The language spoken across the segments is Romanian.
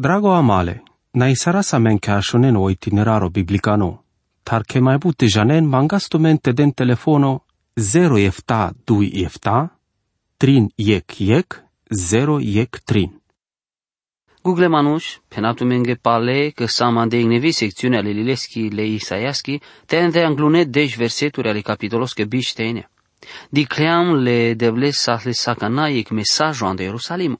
Drago amale, na isara sa men ke ashonen o itineraro biblicano, tar ke mai bute janen mangasto mente den telefono 0 efta 2 efta, trin yek yek, 0 yek trin. Google Manush, penatu menge pale că sama de ignevi secțiunea ale Lileski le Isaiaski, te de anglune deci verseturi ale capitolos ke bișteinea. Dicleam le devles sa le sakana ik mesajo ande Ierusalim.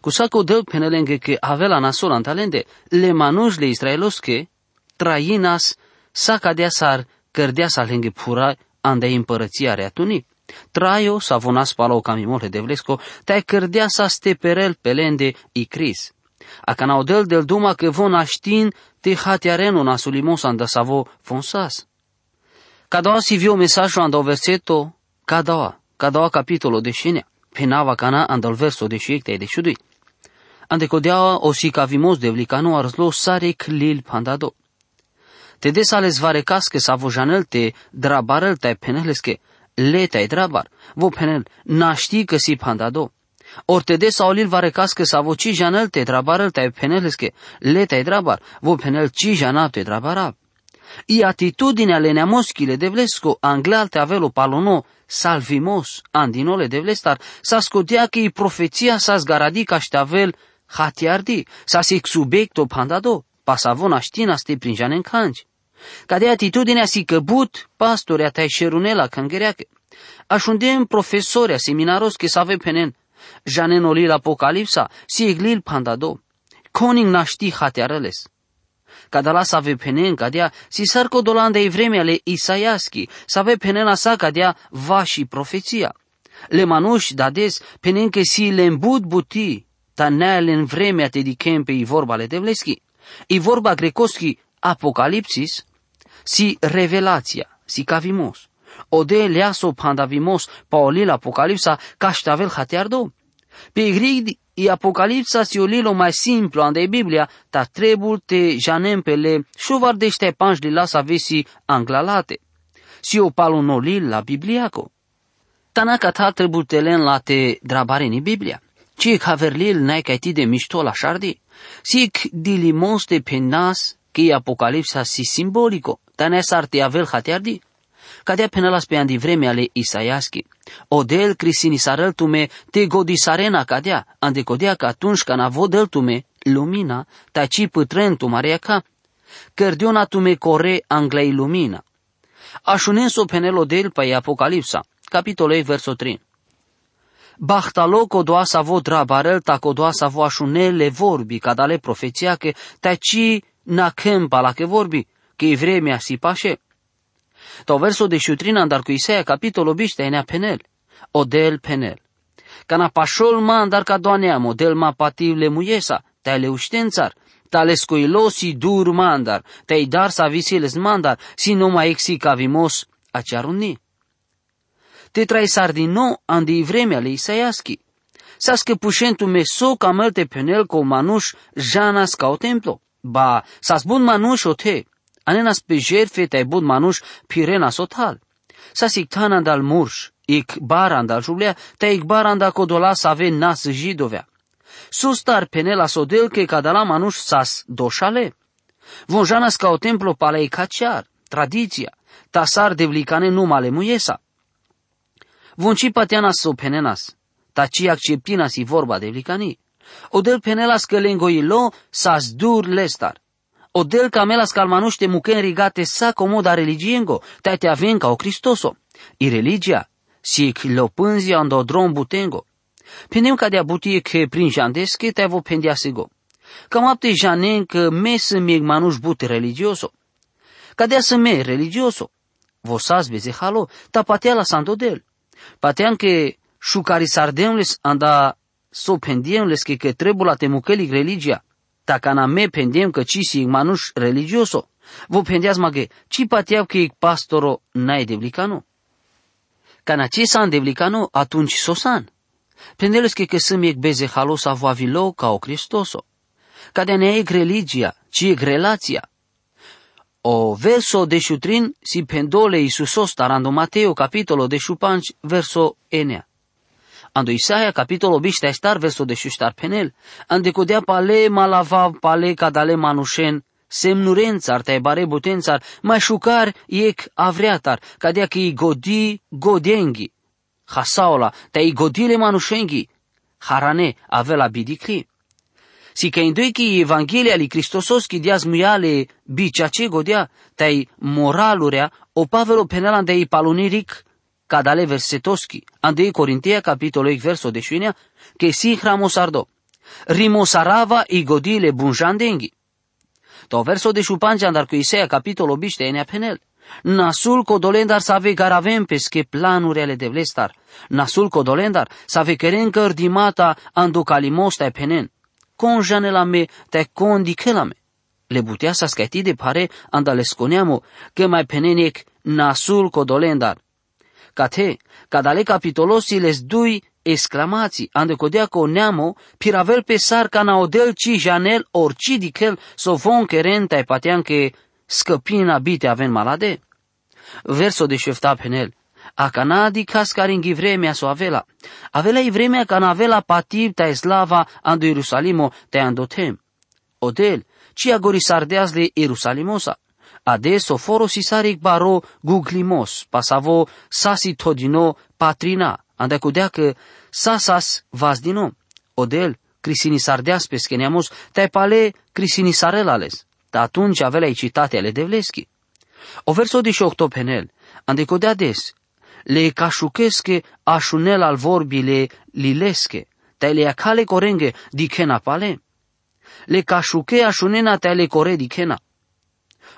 Cu saco del penelenge que avela nasol antalende, le manush le Israelos que, trainas, saca de asar, cărdea sa lenge pura ande împărăția reatuni. Traio sa vonas pala o camimole de vlesco, te cărdea sa steperel pelende i cris. A canaudel del duma que von ashtin te hatiareno na sulimos anda savo fonsas. Cada si viu mesajul anda o verseto, cada cada capitolo de shenea, penava cana anda o verso de shiekte de shudui. Ande codea o si cavimos de vlicano arzlo sare klil pandado. Te desales varecas que savo janel te drabarel te peneles que le te drabar, vo penel naști că si pandado. Or te des aulil varecas que savo ci janel te drabarel te peneles que le te drabar, vo penel ci jana te drabara. I atitudinea le neamoschile de vlesco angleal te avelo palono salvimos andinole de vlestar sa scotea că i profeția sa zgaradi ca ștavel hatiardi sa sic subiecto pandado pasavona știna ste prinjane în canci. Ca de atitudinea si căbut pastorea te șerunela canghereache. Așundem profesoria seminaros că să penen janen olil apocalipsa si eglil pandado. Coning naști hatiarăles. Cadala să ave penen cadea si sarco dolan de vreme ale Isaiaschi, să ave penena sa cadea vași profeția. Le manuși dades penen că si le îmbut buti, ta neale în vremea te dicem pe i vorba le devleschi. I vorba grecoschi apocalipsis, si revelația, si cavimos. Ode leaso pandavimos paolil apocalipsa caștavel hatiardo. Pe grig i apocalipsa si olilo mai simplu ande Biblia, ta trebul te janem pele șuvar dește panjli la sa vesi anglalate. Si o palunolil la bibliaco. Tanaka ta trebul te len la te drabareni Biblia. Ci haverlil nai ca ti de mișto la șardi. Sic dilimos de penas que apocalipsa si simbolico, tane sarte avel hatiardi. Cadea penelas pe andi vreme ale Isaiaschi. Odel crisini sarăltume te godisarena cadea, ande codea că atunci ca navodel tume lumina, taci pătrentu marea ca, cărdiona tume core anglei lumina. Așunenso penelo del pe Apocalipsa, capitolei verso 3. Bahtalo codoasa vo drabarel ta codoasa vo așunele vorbi, cadale profeția că taci na kempa la che vorbi, che vremea si pașe. To verso de șutrina andar cu Isaia capitolul biște nea penel, odel penel. Cana pașol ma andar ca doanea model ma pativ le muiesa, te le uștențar, tale scoilosi dur mandar, te dar sa visiles mandar, si nu mai exi ca vimos aciaruni. Te trai sardino andi vremea le Isaiaschi. Sa scăpușentu meso ca mălte penel cu manuș janas ca o templo. Ba, sas bun manuș o te, anenas pe jerfe te bun manuș pirena sotal. Sa sictana dal murș, ik baran dal jublea, te ik baran da codola să ave nas jidovea. Sustar penela sodel que cadala manuș sas doșale. Von janas ca o templo palei caciar, tradiția, tasar de vlicane numale muiesa. Von ci pateanas so penenas, taci acceptinas i vorba de vlicanii. Odel penelas că lengoilo sas dur lestar. Odel camelas calmanuște muken rigate sa comoda religiengo, te te aven ca o Cristoso. I religia, si lo pânzia ando drom butengo. Pendem ca de butie că prin jandesche te vo pendia sigo. Cam apte janen că me să mieg manuș but religioso. Ca de să me religioso. Vosas veze halo, ta patea la santodel. Patean că șucari sardemles anda so pendiemles que que trebula te mucelic religia, ta cana me pendiem că ci si manuș religioso, vo pendias maghe, ci patiav că ic pastoro n-ai devlicano. Cana ce san devlicano atunci sosan. Pendeles că că să-mi ec beze halos avavilo ca o Cristoso. Ca de ne ec religia, ci ec relația. O verso de șutrin si pendole Iisusos tarando Mateo capitolo de șupanci verso enea. Ando Isaia capitolo bishta estar verso de shustar penel. Ande kodea pale malava pale kadale manushen semnurențar, te bare butențar, mai șucar iec avreatar, cadea ki godi godengi. Hasaola, te godile manushengi, harane avela bidikli. Si că indoi ki Evanghelia li Cristosos ki diaz muiale biceace godea, tai moralurea, o pavelo penelan de paluniric, cadale versetoski, andei Corintia capitolo verso de șuinea, che si hramosardo. Rimosarava i godile bunjandengi. To verso de șupange andar cu Isaia capitolo biște enea penel. Nasul codolendar să ave garavem pesche planuri ale de vlestar. Nasul codolendar să ave keren cărdimata andu calimosta e penen. Conjane la me te condi la me. Le butea să scati de pare anda sconeamo că mai peneniec nasul codolendar. Cate, cadale capitolosi les dui exclamații, ande codea co neamo, piravel pe sar na odel ci janel orci dichel so von renta e patean che scăpina bite aven malade. Verso de șefta penel. A canadi cascaringhi vremea so avela. Avela i vremea ca avela patib ta eslava ando Ierusalimo te andotem. Odel, ci agori sardeas le Ierusalimosa. Adesso foro si saric baro guglimos, pasavo sasi todino patrina, anda cudea că sasas vazdino, odel crisinisardeas pe scheniamos, tai pale crisinisarelales, ta atunci avea citate ale Devleschi. O verso 18 penel, ande codea des, le cașuchesche așunel al vorbile lilesche, tai le acale corenge dicena pale. Le cașuche așunena tai le core dicena.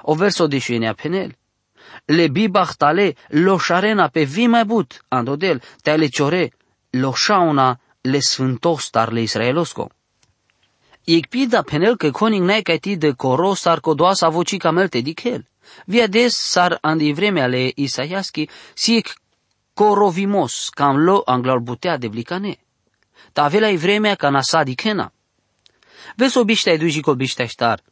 O verso de penel, le bibachtale lo șarena pe vi mai but, andodel, te le ciore, lo șauna le sfântostar le israelosco. pida penel că coning nai ca ti de coro sar codoasa voci camelte dichel. Via des sar andi vremea le Isaiaschi sic corovimos cam lo anglar butea de blicane. Ta avea vremea ca nasa dichena. Ves obiștea duji co biștea ștar,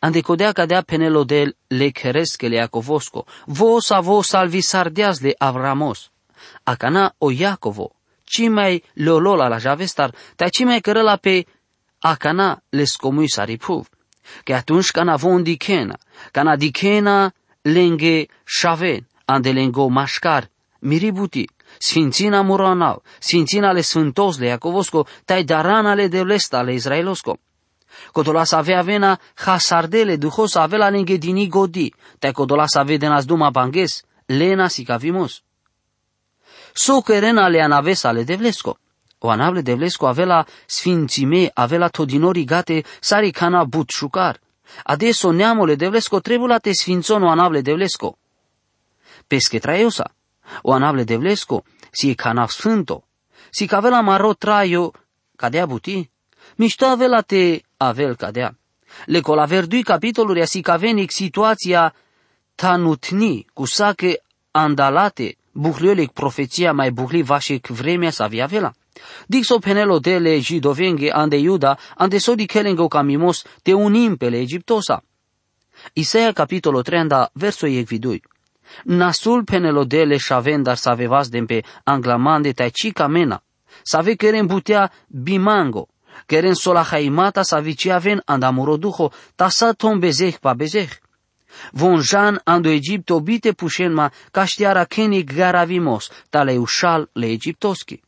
ande codea cadea penelodel le che le Iacovosco, vos a vos salvi sardeas le Avramos. Acana o Iacovo, ci mai leolola la javestar, ta ci mai cărăla pe acana le scomui saripuv. Că atunci cana von dicena, cana dicena lenge șaven, ande lengo mașcar, miributi, sfințina muranau, sfințina le sfântos le Iacovosco, tai darana le de lesta le Israelosco. Kodolas avea vena hasardele duhos avela dini godi, te kodolas ave denas duma banges, lena si cavimos. So kerena le anaves ale devlesco. O anable devlesco avela sfințime, avela todinori gate, sari cana but șucar. Adesso neamole devlesco trebula te sfințon o anable devlesco. Pesche traiosa, o anable devlesco, si e cana sfânto, si cavela maro traio, cadea buti, mișto avela te avel cadea. Le colaverdui capitolul asi cavenic situația tanutni, cu sache andalate, buhliolic profeția mai buhli vașic vremea să avea vela. Dixo penelo dele jidovenge ande Iuda, ande sodi kelengo camimos te unim pele Egiptosa. Isaia capitolo 30, verso vidui. Nasul penelo dele shavendar să avevas dempe anglamande tai cica mena, să ave kerem butea bimango, Keren sola haimata sa ven andamuro duho, sa tom bezeh pa bezeh. Von jan ando Egipto bite pushenma caștiara kenig garavimos, tale ușal le egiptoski.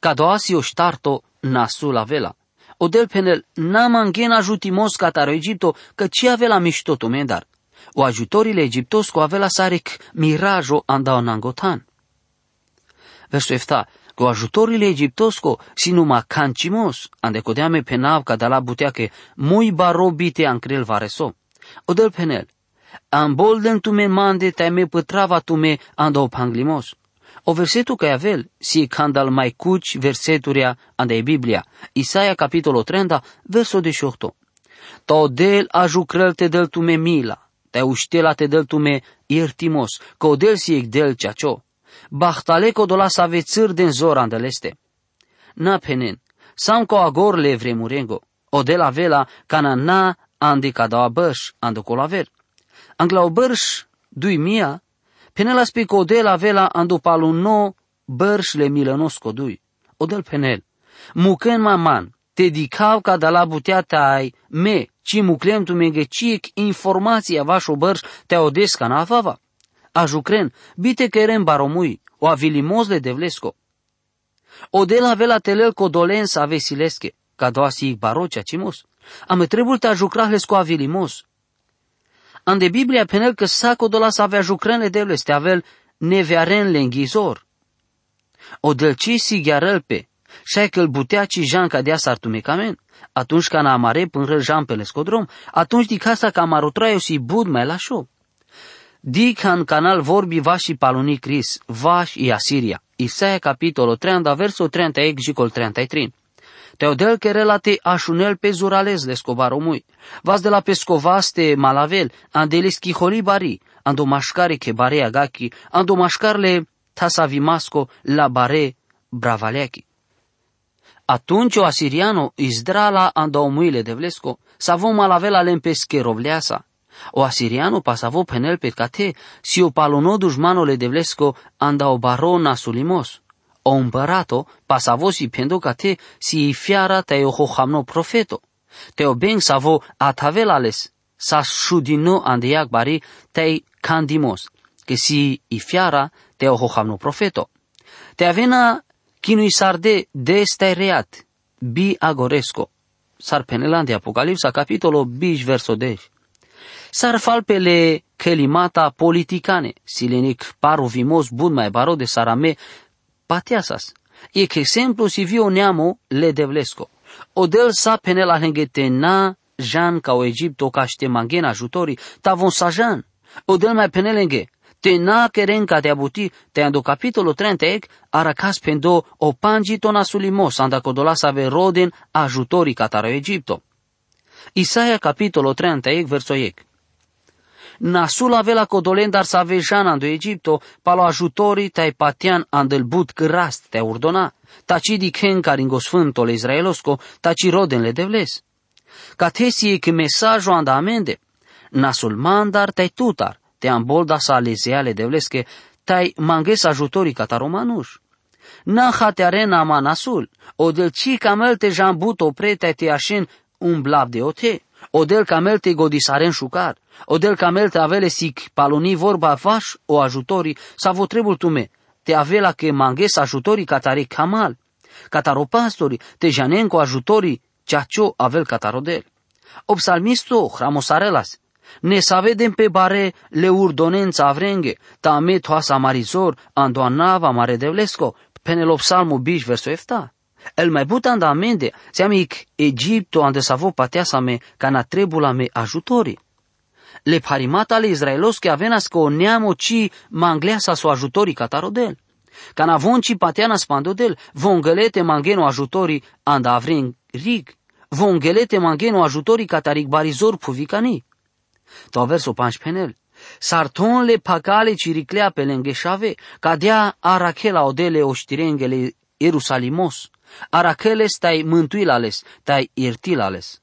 Cadoasi o ștarto nasul avela. O del penel namangen ajutimos cataro Egipto, că ci avela mișto tumendar. O ajutorile egiptosco avela sarec mirajo andao nangotan. Verso efta, cu ajutorile egiptosco sinuma cancimos, ande codeame penav la butea que muy barobite ancrel vareso. Odel penel, ambolden tume mande me pătrava tume ando panglimos. O versetu că avel, si candal mai cuci verseturia ande Biblia, Isaia capitolo 30, verso 18. To del ajucrel te del tume mila, te uștela te del tume iertimos, că del si del ceacio bahtaleko dola sa vețâr den zor andeleste. Na penen, sam ko agor le vremurengo, o de la vela cana na andi cada a băș, ando colaver. Angla o bărș dui mia, penela spi ko de la vela ando palu no bărș le milănos dui. o del penel. Muken maman, te dicau ca da la buteata ai me, ci muclem tu mengecic informația vașo bărș te odesca na avava. A jucren, bite kerem baromui, o avilimos de devlesco. O de la vela telel codolensa vesilesche, ca doa si barocea cimos. Am trebul ta jucrahles cu avilimos. Ande Biblia penel că saco dola să avea jucrenle devles, te avel nevearen înghizor. O delci si pe, și că îl butea ci Jean ca dea sartumecamen. Atunci ca amare până Jean pe lescodrom, atunci di casa ca marotraio si bud mai la show. Dic în canal vorbi vaș și paluni Cris, vaș și Asiria. Isaia capitolul 30, versul 30 gicol 33. Teodel che relate așunel pe zurales lescobar omui. Vas de la pescovaste malavel, andele schihori bari, ando mașcare che bare agaki, ando mașcarle tasavimasco la bare bravaleachi. Atunci o asiriano izdrala ando omuile de vlesco, savo malavela lempesche rovleasa, o asiriano pasavo penel pe cate, si o palono dușmanole de vlesco anda o barona sulimos. O împărato pasavo si pendo cate si fiara te o hohamno profeto. Te o ben savo atavelales, sa shudino andeak bari te candimos, que si i fiara te o hohamno profeto. Te avena kinui sarde de stai reat, bi agoresco. Sar penelan de Apocalipsa, capitolo 10, verso 10 sar falpele kelimata politikane, silenik paru vimos bun mai baro de sarame patiasas. E que exemplu si vio neamo le devlesco. O del sa penela hengete na jan ca o Egipto ca ște mangen ajutori, ta von sa jan. O del mai penelenge, te na keren ca te abuti, te ando capitolo 30 ec, aracas pendo o pangito nasulimos, anda codola sa roden ajutori cataro Egipto. Isaia capitolo 30 ec verso ec nasul avela codolen dar sa vejan ando Egipto, palo ajutori tai patian andel but grast te urdona, taci di ken caringo sfântole Israelosco, taci roden le devles. Ca tesi che mesajo anda amende, nasul mandar tai tutar, te ambolda sa lezeale devleske, tai manges ajutori cata romanuș. Na hate arena ma nasul, o del ci camel te jambut opre te te așin un blab de ote, o del camel te godisaren șucar, Odel camel te avele sic paloni vorba vaș o ajutori sa vo trebul tume, te avela che manges ajutori catare camal, cataro pastori, te janen cu ajutori ceacio avel catarodel. Obsalmisto, hramosarelas, ne sa vedem pe bare le urdonența avrenghe, ta me toasa marizor, andoanava mare devlesco, penel psalmu biș verso efta. El mai butan da amende, seamic Egipto ande savo pateasa me, ca na trebula me ajutori le parimata le Israelos que avenas o neamo ci mangleasa su ajutori catarodel. Cana ci pateana spandodel, vongelete mangeno ajutori anda avring rig, vongelete mangeno ajutori catarig barizor puvicani. To verso panș penel. Sarton le pagale ciriclea pe lengheșave, cadea arachela odele oștirengele Ierusalimos, arachele stai mântuilales, tai irtilales.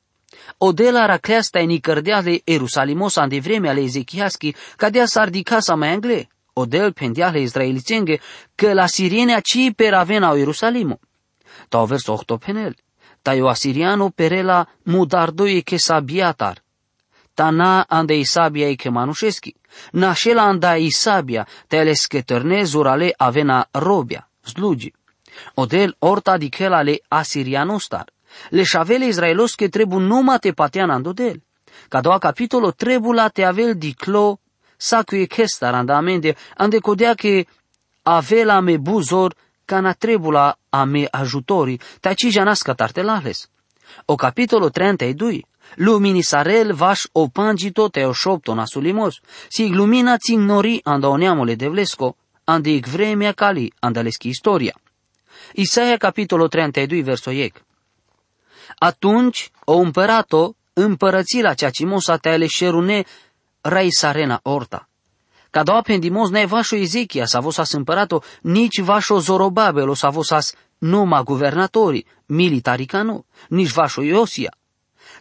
Odela racleasta e nicărdeale Erusalimos de vreme ale Ezechiaschi, cadea sardicasa mai angle. Odel pendeale izraelitenge, că la siriene aci per avena o Ierusalimo. Tau vers octopenel. Ta o asiriano perela mudardoie che sabiatar. na ande Isabia e che manușeschi. Nașela anda Isabia, teles che tărnezurale avena robia, slugi. Odel orta dichela le asirianostar le șavele izraelos que trebu numa te patean andodel. Ca doua capitolo trebu la te avel diclo sacu e kestar andamende ande codea che avela me buzor ca na trebula a me ajutori, taci janasca tartelales. O capitolo 32, lumini sarel vaș o pangito te o șopto na sulimos, si glumina țin nori anda oneamole de vlesco, ande vremea cali andaleschi istoria. Isaia capitolo 32 verso iec. Atunci o împărat-o împărății la cea cimosa te aleșerune rai sarena orta. Ca doua pendimos ne vașo Ezechia sa vosas împărat-o, nici vașo Zorobabelo sa vosas numa guvernatori, militari ca nu, nici vașo Iosia.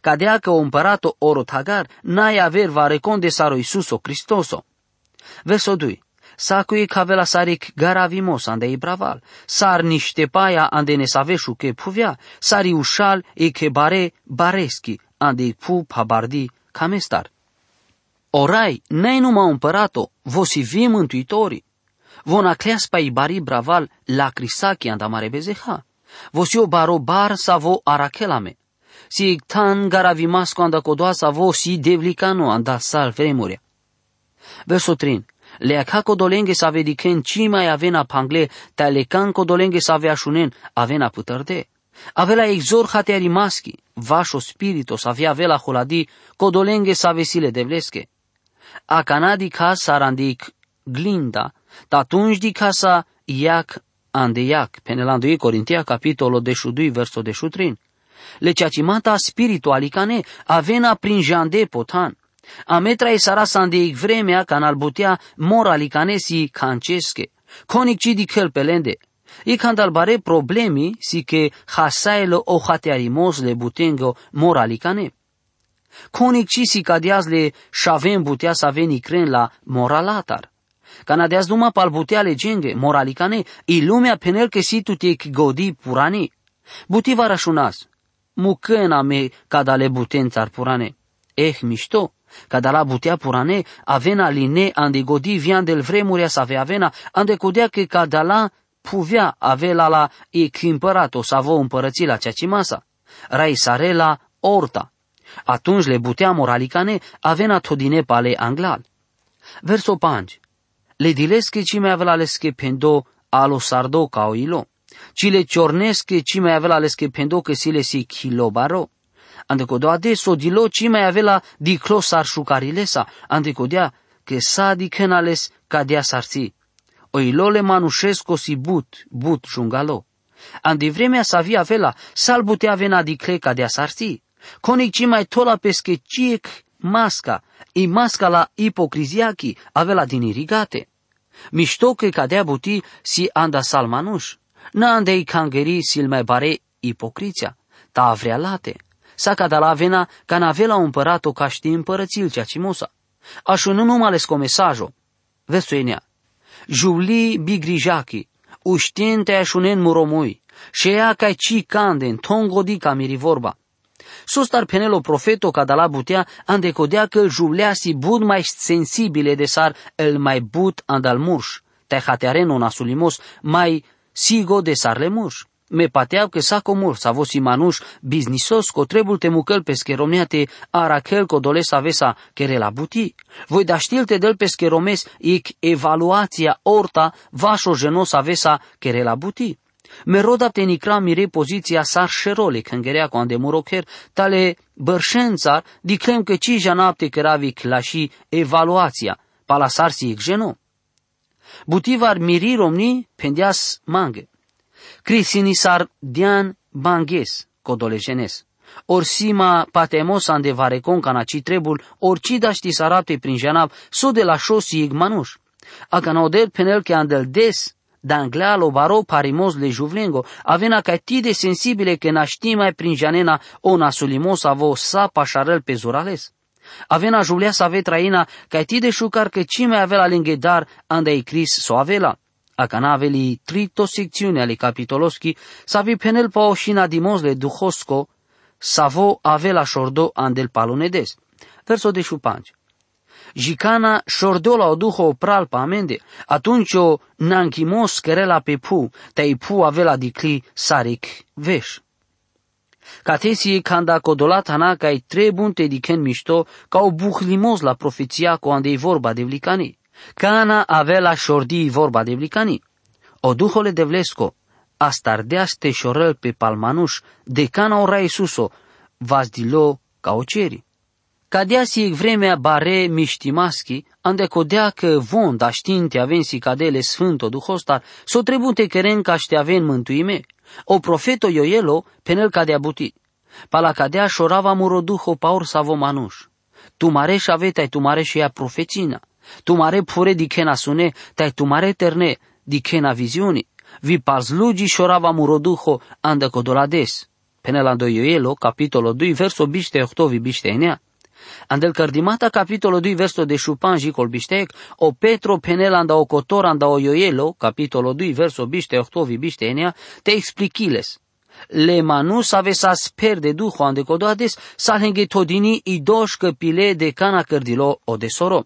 Ca dea că o împărat-o orot Hagar, n-ai aver va reconde saro Iisuso Cristoso. Verso 2. Sakui kavela sarik garavimos ande i braval, sar niște paia ande ne savešu ke puvia, sari ușal e ke bare bareski ande i pu pabardi camestar. Orai, nei numai împărato, vosi vi mântuitorii. Vona cleaspa i bari braval la crisaki andamare bezeha. Vosio baro bar savo arakelame. Si tan garavimasco anda codoa savo si devlicano anda sal vremuria. Verso 3. Leaca codolenghe sa vediken ci mai avena pangle, ta lecan codolenghe sa aveașunen avena putărde. Avela exor hateari maschi, vașo spirito sa avea vela holadi, codolenghe sa vesile devlesche. A canadi ca sarandic glinda, atunci di casa iac andeiac, penelando i Corintia capitolo dešudui verso dešutrin. Le ceacimata spiritualicane avena prin jande potan. A metra e sara sandeic vremea can al butea moralicane si cancesche. Conic ci di kel pelende. I bare problemi si che hasaelo o hatearimos le butengo moralicane. Conic ci si cadiaz le șavem butea să veni cren la moralatar. Canadeaz duma pal butea legenge, moralicane, i lumea penel che si tu te godi purani. Buti varașunas, mucena me cada le butențar purane. Eh, mișto, cada la butea purane, avena line ande godi vian del vremuria să ave avena, ande codea că cada la puvea avela la e chimpărat-o să vă împărăți la ceacimasa. Rai sarela orta. Atunci le butea moralicane avena todine pale anglal. Verso 5 le dilesche ci mai avea lesche pendo alo sardo cao ilo. Ci le ciornesche ci mai avea lesche pendo che si le si baro. Ande codo adesso di lo ci mai avea di clo sar șucarilesa. Ande codea che sa di kenales cadea sarsi. O le manușesco si but, but jungalo. Ande vremea sa via vela, sal butea vena di cle cadea sarsi. Conic ci mai tola pesche ciec masca, i masca la ipocriziachi avea din irigate. Mișto că cadea buti si anda salmanuș. N andei cangeri sil mai bare ipocriția, ta avrea late. Sa cada la avena ca navela împărato ca ști împărățil cea cimosa. Așu nu numai les comesajo. Vesuenea. Juli bigrijaki, uștiente așunen muromui, și ea ca ci canden, tongodi ca miri vorba. Sostar penelo profeto la butea andecodea că si bud mai sensibile de sar el mai but andal murș, te hateareno nasulimos mai sigo de sar le murș. Me pateau că sa comur sa vosi manuș biznisos co trebul te mucăl pesche romneate arachel co doles avesa care la buti. Voi da știlte del pesche romes ic evaluația orta vașo genos avesa care la buti. Meroda tenicra mire poziția sar șerole cângerea cu ande murocher, tale bărșențar, diclem că ci janapte căravi clași evaluația, pala sarsi geno. Butivar miri romni pendeas mange. Crisini sar dian banges, codolegenes. Orsima patemos ande varecon canaci trebul, orcida ști sarapte prin janab, so de la șosi igmanuș. Acanodel penel che andel des, D'anglealo baro parimos le juvlengo, avena ca de sensibile che mai prin janena ona sulimos avo sa pașarel pe zurales. Avena julea să ave traina ca de șucar că ci mai avea la lingedar andai cris so avela. A canaveli trito secțiune ale capitoloschi, savi penel pa oșina dimosle duhosco, savo avela șordo andel palunedes. Verso de șupanci. Jicana șordola o duho pral pa amende, atunci o nanchimos querela pe pu, te pu avela dicli saric veș. Catesi canda codolat hana ca i trebun te diken mișto ca o buhlimos la profeția cu andei vorba de vlicani. Cana avela șordi vorba de vlicani. O duhole de vlesco, astardeas te șorel pe palmanuș, de cana ora Isuso, vas dilo ca o ceri. Cadeasi vremea bare miștimaschi, ande codea că von da știnte avensi cadele sfânto duhostar, so trebute keren ca ște aven mântuime. O profeto ioelo, penel cadea buti. Pala cadea șorava muroduho paur savo manuș. Tu mare șave tai tu mare și ea profețina. Tu mare pure di kena sune, tai tu mare terne di kena viziuni. Vi lugi șorava muroduho ande codolades. Penelando ioelo, capitolo 2, verso biște octovi biște enea. Andel cardimata capitolo 2 verso de shupanji col bistec, o Petro penel anda o cotor anda o ioelo, capitolo 2 verso biste octovi biste enia, te expliquiles. Le manu save sa sper de duho ande codoades, salhenge todini i dosh pile de cana cărdilo o de soro.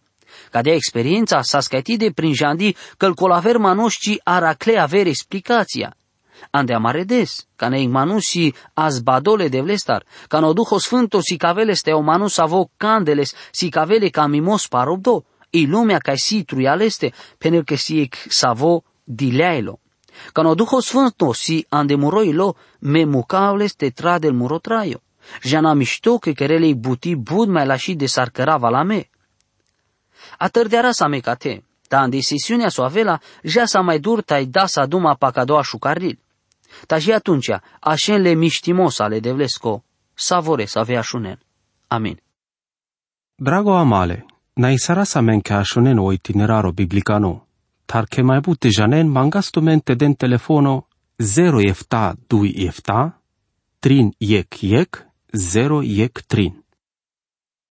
Ca de experiența s-a scătit prin jandi că-l colaver manosci aracle aver explicația. Ande amaredes, ca ne manus și azbadole de vlestar, ca no duho sfânto si cavele ste o manus avo candeles, si cavele ca mimos parobdo, i lumea ca si truialeste, penel că si savo dileailo. Ca no duho sfânto si andemuroilo, me mucaules te tradel murotraio. Jana mișto că kerelei buti bud mai la și de sarcărava la me. Atârdeara sa mecate, ta în decisiunea soavela, ja sa mai dur tai da sa duma pacadoa șucarril. Ta și atunci, așen le miștimos ale de vlesco, savore să avea șunen. Amin. Drago amale, na isara sa men ca șunen o itineraro biblicano, tar che mai bute janen mangasto mente den telefono 0 efta 2 efta, trin yek yek, 0 yek trin.